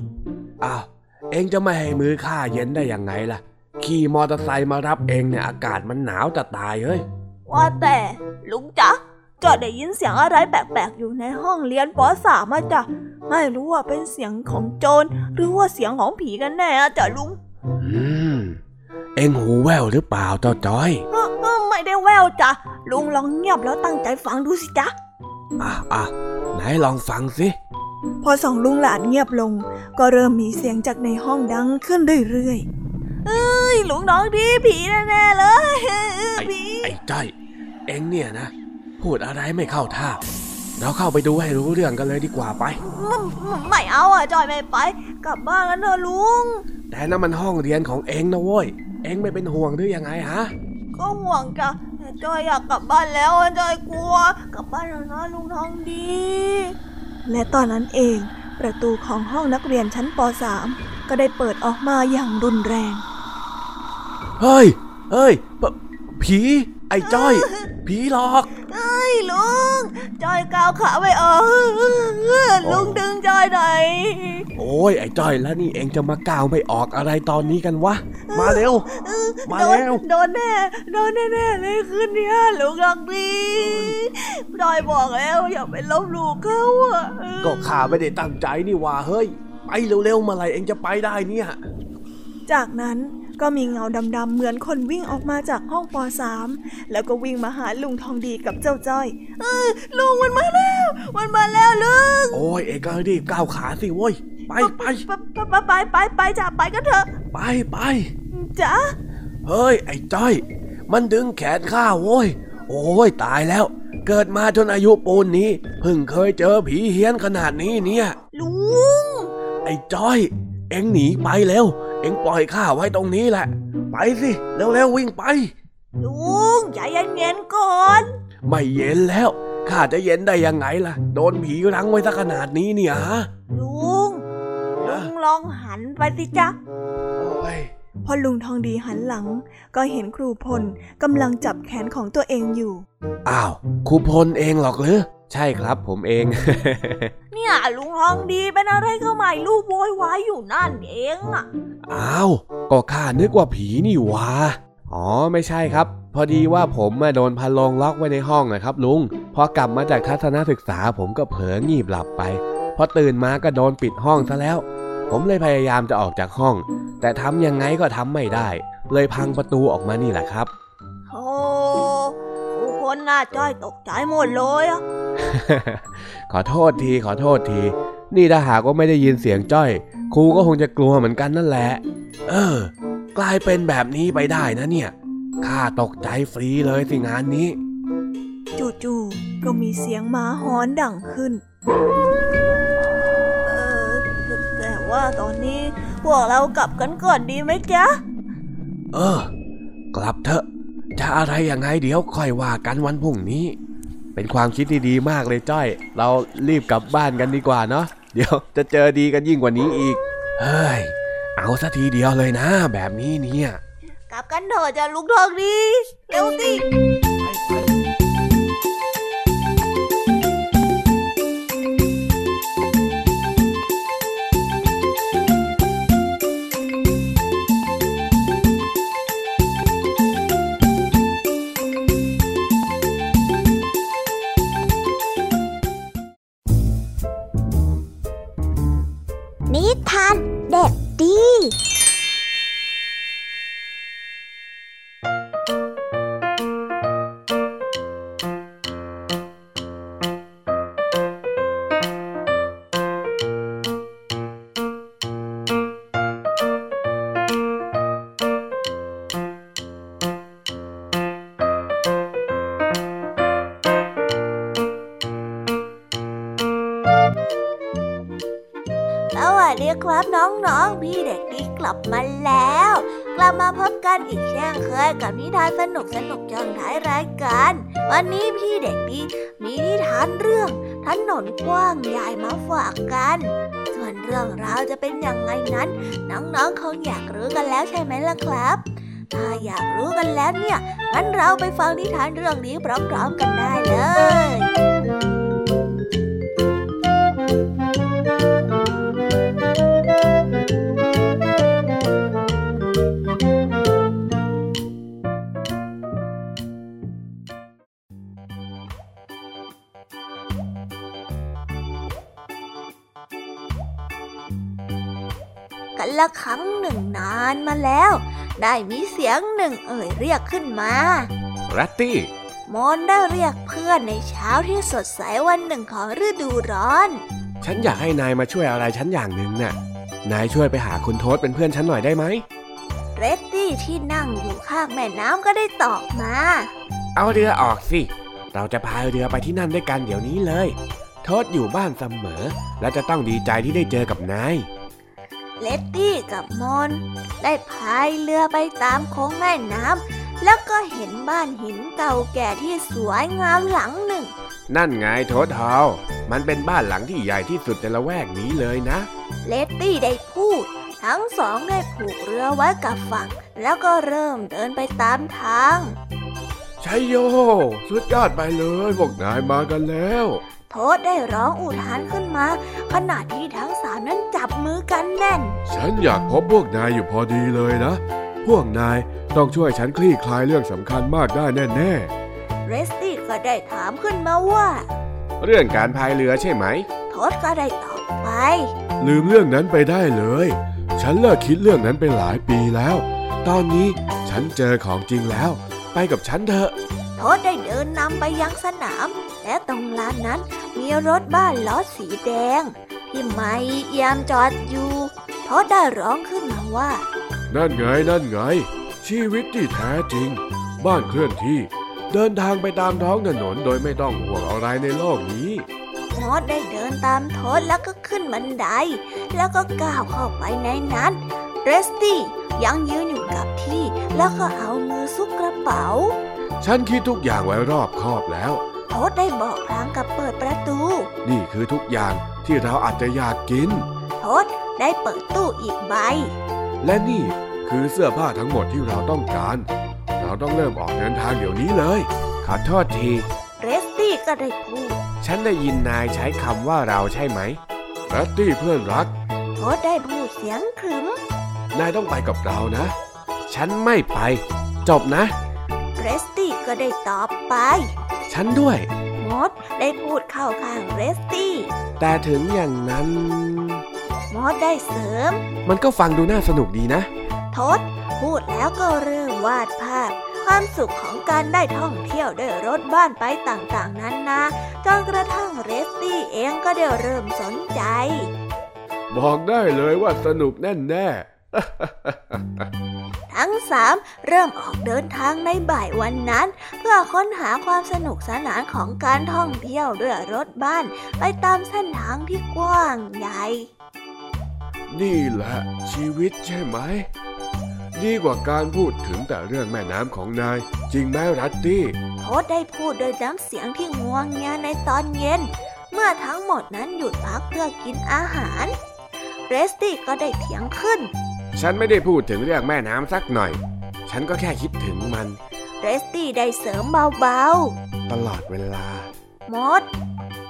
อ้าว เองจะไม่ให้มือข้าเย็นได้ยังไงล่ะ ขี่มอเตอร์ไซค์มารับเองเนี่ยอากาศมันหนาวจะตายเฮ้ย ว่าแต่ลุงจ๊ะจอยได้ยินเสียงอะไรแปลกๆอยู่ในห้องเรียนปสามอะจ้ะ ไม่รู้ว่าเป็นเสียงของโจรหรือว่าเสียงของผีกันแน่อะจ้ะลุง อืม เองหูแว่วหรือเปล่าเจ้าจ้อยเออเออ ไม่ได้แววจ้ะลุงลองเงียบแล้วตั้งใจฟังดูสิจ๊ะอะอะไหนลองฟังสิพอสองลุงหลานเงียบลง ก็เริ่มมีเสียงจากในห้องดังขึ้นเรื่อยๆเอ้ยลุงน้องดีผีแน่ๆเลยไอ้ผีไอ้จ้อยเองเนี่ยนะ พูดอะไรไม่เข้าท่า เราเข้าไปดูให้รู้เรื่องกันเลยดีกว่าไป ไม่ไม่เอาอะจอยไม่ไป กลับบ้านกันเถอะลุง แต่นั่นมันห้องเรียนของเองนะเว้ยเองไม่เป็นห่วงหรือยังไงฮะ ก็ห่วงจ้ะแต่จอยอยากกลับบ้านแล้วอะจอยกลัว กลับบ้านแล้วนะลุงทองดี และตอนนั้นเอง ประตูของห้องนักเรียนชั้นป .3 ก็ได้เปิดออกมาอย่างรุนแรง เฮ้ย เฮ้ย ผี ไอ้จ้อย ผีหลอกเฮ้ยลุงจอยก้าวขาไม่ออกลุงดึงจอยหน่อยโอ้ยไอ้จ้อยแล้วนี่เองจะมาก้าวไม่ออกอะไรตอนนี้กันวะ มาเร็ว มาโดนแล้วโดนแน่โดนแน่ๆเลยคืนเนี้ยลุงรักดีจอยบอกแล้วอย่าไปลบหลู่เขาอะก็ข้าไม่ได้ตั้งใจนี่หว่าเฮ้ย ไปเร็วๆเมาไรเองจะไปได้เนี่ย จากนั้น ก็มีเงาดำๆเหมือนคนวิ่งออกมาจากห้องป .3 แล้วก็วิ่งมาหาลุงทองดีกับเจ้าจ้อย เออลุงมันมาแล้ว มันมาแล้วลุง โอ้ยเองก็รีบก้าวขาสิเว้ย ไปไปไปไปไปไปไปจ้ะไปกันเถอะ ไปไปจ้ะเฮ้ย ไอ้จ้อย มันดึงแขนข้าโว้ย โอ้ยตายแล้ว เกิดมาจนอายุปูนนี้เพิ่งเคยเจอผีเฮี้ยนขนาดนี้เนี่ย ลุง ไอ้จ้อย เอ็งหนีไปเร็ว เอ็งปล่อยข้าไว้ตรงนี้แหละ ไปสิ เร็วๆวิ่งไป ลุงใจเย็นๆก่อน ไม่เย็นแล้ว ข้าจะเย็นได้ยังไงล่ะ โดนผีรังไว้ซะขนาดนี้เนี่ยฮะ ลุง ลุงลองหันไปสิจ๊ะโอ้ยพอลุงทองดีหันหลัง ก็เห็นครูพลกำลังจับแขนของตัวเองอยู่ อ้าว ครูพลเองหรอกหรือ ใช่ครับผมเอง เนี่ยลุงทองดีเป็นอะไรก็ไม่รู้โวยวายอยู่นั่นเองอะอ้าว ก็ข้านึกว่าผีนี่หวะอ๋อไม่ใช่ครับ พอดีว่าผมมาโดนพันลงล็อกไว้ในห้องนะครับลุง พอกลับมาจากทัศนศึกษาผมก็เผลองีบหลับไป พอตื่นมาก็โดนปิดห้องซะแล้ว ผมเลยพยายามจะออกจากห้อง แต่ทำยังไงก็ทำไม่ได้ เลยพังประตูออกมานี่แหละครับ โอ้ ครูพลน่าจ้อยตกใจหมดเลยอะขอโทษทีขอโทษที นี่ถ้าหากว่าไม่ได้ยินเสียงจ้อย ครูก็คงจะกลัวเหมือนกันนั่นแหละ เออ กลายเป็นแบบนี้ไปได้นะเนี่ยข้าตกใจฟรีเลยสิงานนี้ จู่ๆก็มีเสียงหมาหอนดังขึ้น เออแต่แต่ว่าตอนนี้พวกเรากลับกันก่อนดีไหมจ๊ะ เออ กลับเถอะ จะอะไรยังไงเดี๋ยวค่อยว่ากันวันพรุ่งนี้ เป็นความคิดที่ดีมากเลยจ้อย เรารีบกลับบ้านกันดีกว่าเนาะเดี๋ยวจะเจอดีกันยิ่งกว่านี้อีก เฮ้ย เอาสัทีเดียวเลยนะ แบบนี้เนี่ย กลับกันเถอะจะลุงทองดีเร็วสิาสนุกสนุกๆจองท้ายรายการ วันนี้พี่เด็กดีมีนิทานเรื่องถนนกว้างใหญ่มาฝากกัน ส่วนเรื่องราวจะเป็นอย่างไงนั้น น้องๆคงอยากรู้กันแล้วใช่ไหมล่ะครับ ถ้าอยากรู้กันแล้วเนี่ยงั้นเราไปฟังนิทานเรื่องนี้พร้อมๆกันได้เลย แล้ว ได้มีเสียงหนึ่งเอ่ยเรียกขึ้นมารัตตี้มอนได้เรียกเพื่อนในเช้าที่สดใสวันหนึ่งของฤดูร้อน ฉันอยากให้นายมาช่วยอะไรฉันอย่างหนึ่งน่ะ นายช่วยไปหาคุณโทษเป็นเพื่อนฉันหน่อยได้ไหมเรตตี้ที่นั่งอยู่ข้างแม่น้ำก็ได้ตอบมา เอาเรือออกสิ เราจะพายเรือไปที่นั่นด้วยกันเดี๋ยวนี้เลย โทษอยู่บ้านเสมอ และจะต้องดีใจที่ได้เจอกับนาย Ratty กับ Mole ได้พายเรือไปตามโค้งแม่น้ำแล้วก็เห็นบ้านหินเก่าแก่ที่สวยงามหลังหนึ่ง นั่นไง Toad Hall มันเป็นบ้านหลังที่ใหญ่ที่สุดในละแวกนี้เลยนะ Ratty ได้พูด ทั้งสองได้ผูกเรือไว้กับฝั่ง แล้วก็เริ่มเดินไปตามทางไชโย สุดยอดไปเลยพวกนายมากันแล้ว โทษได้ร้องอุทานขึ้นมา ขณะที่ทั้งสามนั้นจับมือกันแน่น ฉันอยากพบพวกนายอยู่พอดีเลยนะ พวกนายต้องช่วยฉันคลี่คลายเรื่องสำคัญมากได้แน่เรสตี้ก็ได้ถามขึ้นมาว่า เรื่องการพายเรือใช่ไหมโทษก็ได้ตอบไปๆลืมเรื่องนั้นไปได้เลย ฉันเลิกคิดเรื่องนั้นไปหลายปีแล้ว ตอนนี้ฉันเจอของจริงแล้ว ไปกับฉันเถอะโทษได้เดินนำไปยังสนาม และตรงลานนั้นมีรถบ้านล้อสีแดง ที่ไม่ยามจอดอยู่โทษได้ร้องขึ้นมาว่า นั่นไงนั่นไง ชีวิตที่แท้จริง บ้านเคลื่อนที่ เดินทางไปตามท้องถนนโดยไม่ต้องห่วงอะไรในโลกนี้โทษได้เดินตามโทษแล้วก็ขึ้นบันได แล้วก็ก้าวเข้าไปในนั้นเรสตี้ยังยืนอยู่กับที่ แล้วก็เอามือซุกกระเป๋า ฉันคิดทุกอย่างไว้รอบคอบแล้วโทษได้บอกพลางกับเปิดประตู นี่คือทุกอย่างที่เราอาจจะอยากกินโทษได้เปิดตู้อีกใบ และนี่คือเสื้อผ้าทั้งหมดที่เราต้องการ เราต้องเริ่มออกเดินทางเดี๋ยวนี้เลย ขอโทษที เรสตี้ก็ได้พูด ฉันได้ยินนายใช้คำว่าเราใช่ไหมแรตตี้เพื่อนรักโทษได้พูดเสียงขรึม นายต้องไปกับเรานะ ฉันไม่ไป จบนะ เรสตี้ ก็ได้ตอบไป ฉันด้วย มดได้พูดเข้าข้างเรสตี้ แต่ถึงอย่างนั้น มดได้เสริม มันก็ฟังดูน่าสนุกดีนะ ทศพูดแล้วก็เริ่มวาดภาพ ความสุขของการได้ท่องเที่ยวด้วยรถบ้านไปต่างๆ นั้นนะจนกระทั่งเรสตี้เองก็ได้เริ่มสนใจ บอกได้เลยว่าสนุกแน่แน่ ทั้งสามเริ่มออกเดินทางในบ่ายวันนั้น เพื่อค้นหาความสนุกสนานของการท่องเที่ยวด้วยรถบ้านไปตามเส้นทางที่กว้างใหญ่ๆนี่แหละชีวิตใช่ไหม ดีกว่าการพูดถึงแต่เรื่องแม่น้ำของนาย จริงไหม Ratty Toad ได้พูดโดยน้ำเสียงที่งัวเงียในตอนเย็น เมื่อทั้งหมดนั้นหยุดพักเพื่อกินอาหาร Ratty ก็ได้เถียงขึ้น ฉันไม่ได้พูดถึงเรื่องแม่น้ำสักหน่อย ฉันก็แค่คิดถึงมัน Ratty ได้เสริมเบาตลอดเวลา Mole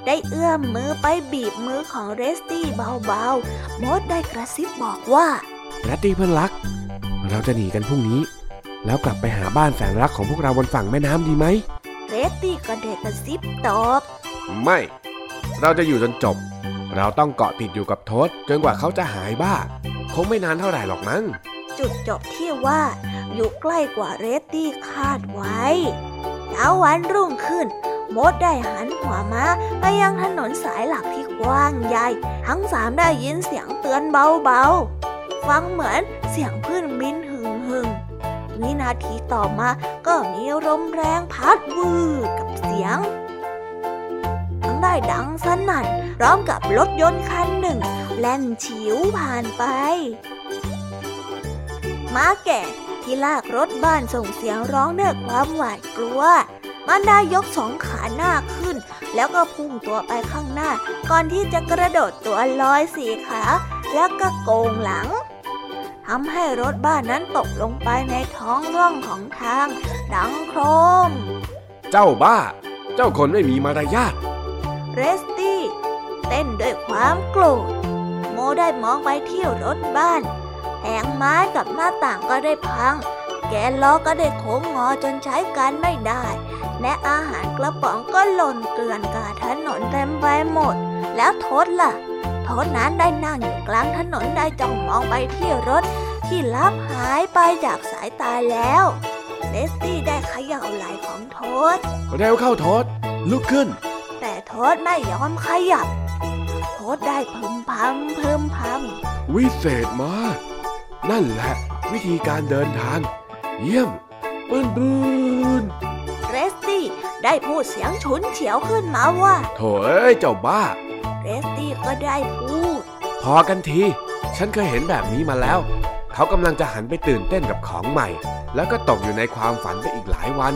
ได้เอื้อมมือไปบีบมือของ Ratty เบาๆ Mole ได้กระซิบบอกว่าแรตตี้เพื่อนรัก เราจะหนีกันพรุ่งนี้ แล้วกลับไปหาบ้านแสนรักของพวกเราบนฝั่งแม่น้ำดีไหมเรสตี้ก็ได้กระซิบตอบ ไม่ เราจะอยู่จนจบ เราต้องเกาะติดอยู่กับโทษจนกว่าเขาจะหายบ้า คงไม่นานเท่าไหร่หรอกมั้ง จุดจบที่ว่า อยู่ใกล้กว่าเรสตี้คาดไว้เช้าวันรุ่งขึ้น มดได้หันหัวมาไปยังถนนสายหลักที่กว้างใหญ่ ทั้งสามได้ยินเสียงเตือนเบาๆ ฟังเหมือนเสียงพื้นบินหึ่งหึงๆวินาทีต่อมาก็มีลมแรงพัดวืดกับเสียง ทั้งได้ดังสนั่นพร้อมกับรถยนต์คันหนึ่ง แล่นฉิวผ่านไป ม้าแก่ที่ลากรถบ้านส่งเสียงร้องด้วยความหวาดกลัวมันได้ยกสองขาหน้าขึ้น แล้วก็พุ่งตัวไปข้างหน้า ก่อนที่จะกระโดดตัวลอยสี่ขา แล้วก็โกงหลังทำให้รถบ้านนั้นตกลงไปในท้องร่องของทาง ดังโครม เจ้าบ้า เจ้าคนไม่มีมารยาทเรสตี้ เต้นด้วยความโกรธโม ได้มองไปที่รถบ้านแผงไม้กับหน้าต่างก็ได้พัง แกนล้อก็ได้โค้งงอจนใช้การไม่ได้ และอาหารกระป๋องก็หล่นเกลื่อนกาถนนเต็มไปหมด แล้วทศล่ะ ทศนั้นได้นั่งอยู่กลางถนนได้จ้องมองไปที่รถ ที่ลับหายไปจากสายตาแล้วเลสตี้ได้เขย่าไหล่ของทศเร็วเข้าโทษลุกขึ้น แต่โทษไม่ยอมขยับ โทษได้พึมพำพึมพวิเศษมาก นั่นแหละ วิธีการเดินทาง เยี่ยมปืนปืนำเรสตี้ได้พูดเสียงฉุนเฉียวขึ้นมาว่า โถเอ้ยเจ้าบ้าเรสตี้ก็ได้พูด พอกันที ฉันเคยเห็นแบบนี้มาแล้ว เขากำลังจะหันไปตื่นเต้นกับของใหม่ แล้วก็ตกอยู่ในความฝันไปอีกหลายวัน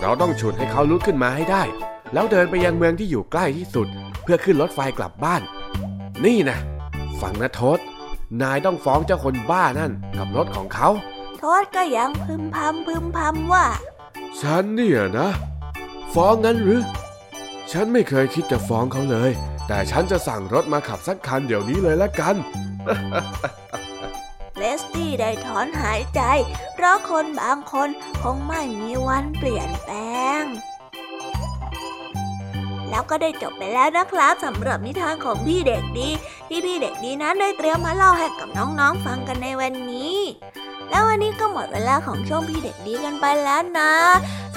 เราต้องฉุดให้เขาลุกขึ้นมาให้ได้ แล้วเดินไปยังเมืองที่อยู่ใกล้ที่สุด เพื่อขึ้นรถไฟกลับบ้าน นี่นะฟังนะโทษ นายต้องฟ้องเจ้าคนบ้านั่นกับรถของเขา โทษก็ยังพึมพำพึมพำว่า ฉันเนี่ยนะ ฟ้องงั้นหรือ ฉันไม่เคยคิดจะฟ้องเขาเลย แต่ฉันจะสั่งรถมาขับสักคันเดี๋ยวนี้เลยละกันเลสตี้ได้ถอนหายใจ เพราะคนบางคนคงไม่มีวันเปลี่ยนแปลง แล้วก็ได้จบไปแล้วนะครับสำหรับนิทานของพี่เด็กดี ที่พี่เด็กดีนั้นได้เตรียมมาเล่าให้กับน้องๆฟังกันในวันนี้ แล้ววันนี้ก็หมดเวลาของช่วงพี่เด็กดีกันไปแล้วนะ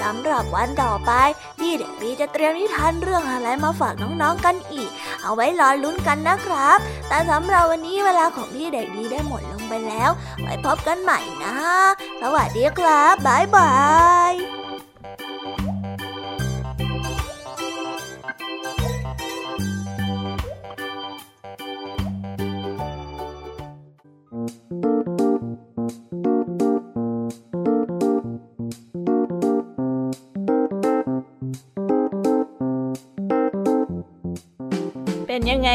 สำหรับวันต่อไป พี่เด็กดีจะเตรียมนิทานเรื่องอะไรมาฝากน้องๆกันอีก เอาไว้รอลุ้นกันนะครับ แต่สำหรับวันนี้เวลาของพี่เด็กดีได้หมดลงไปแล้วไว้พบกันใหม่นะ สวัสดีครับบ๊ายบาย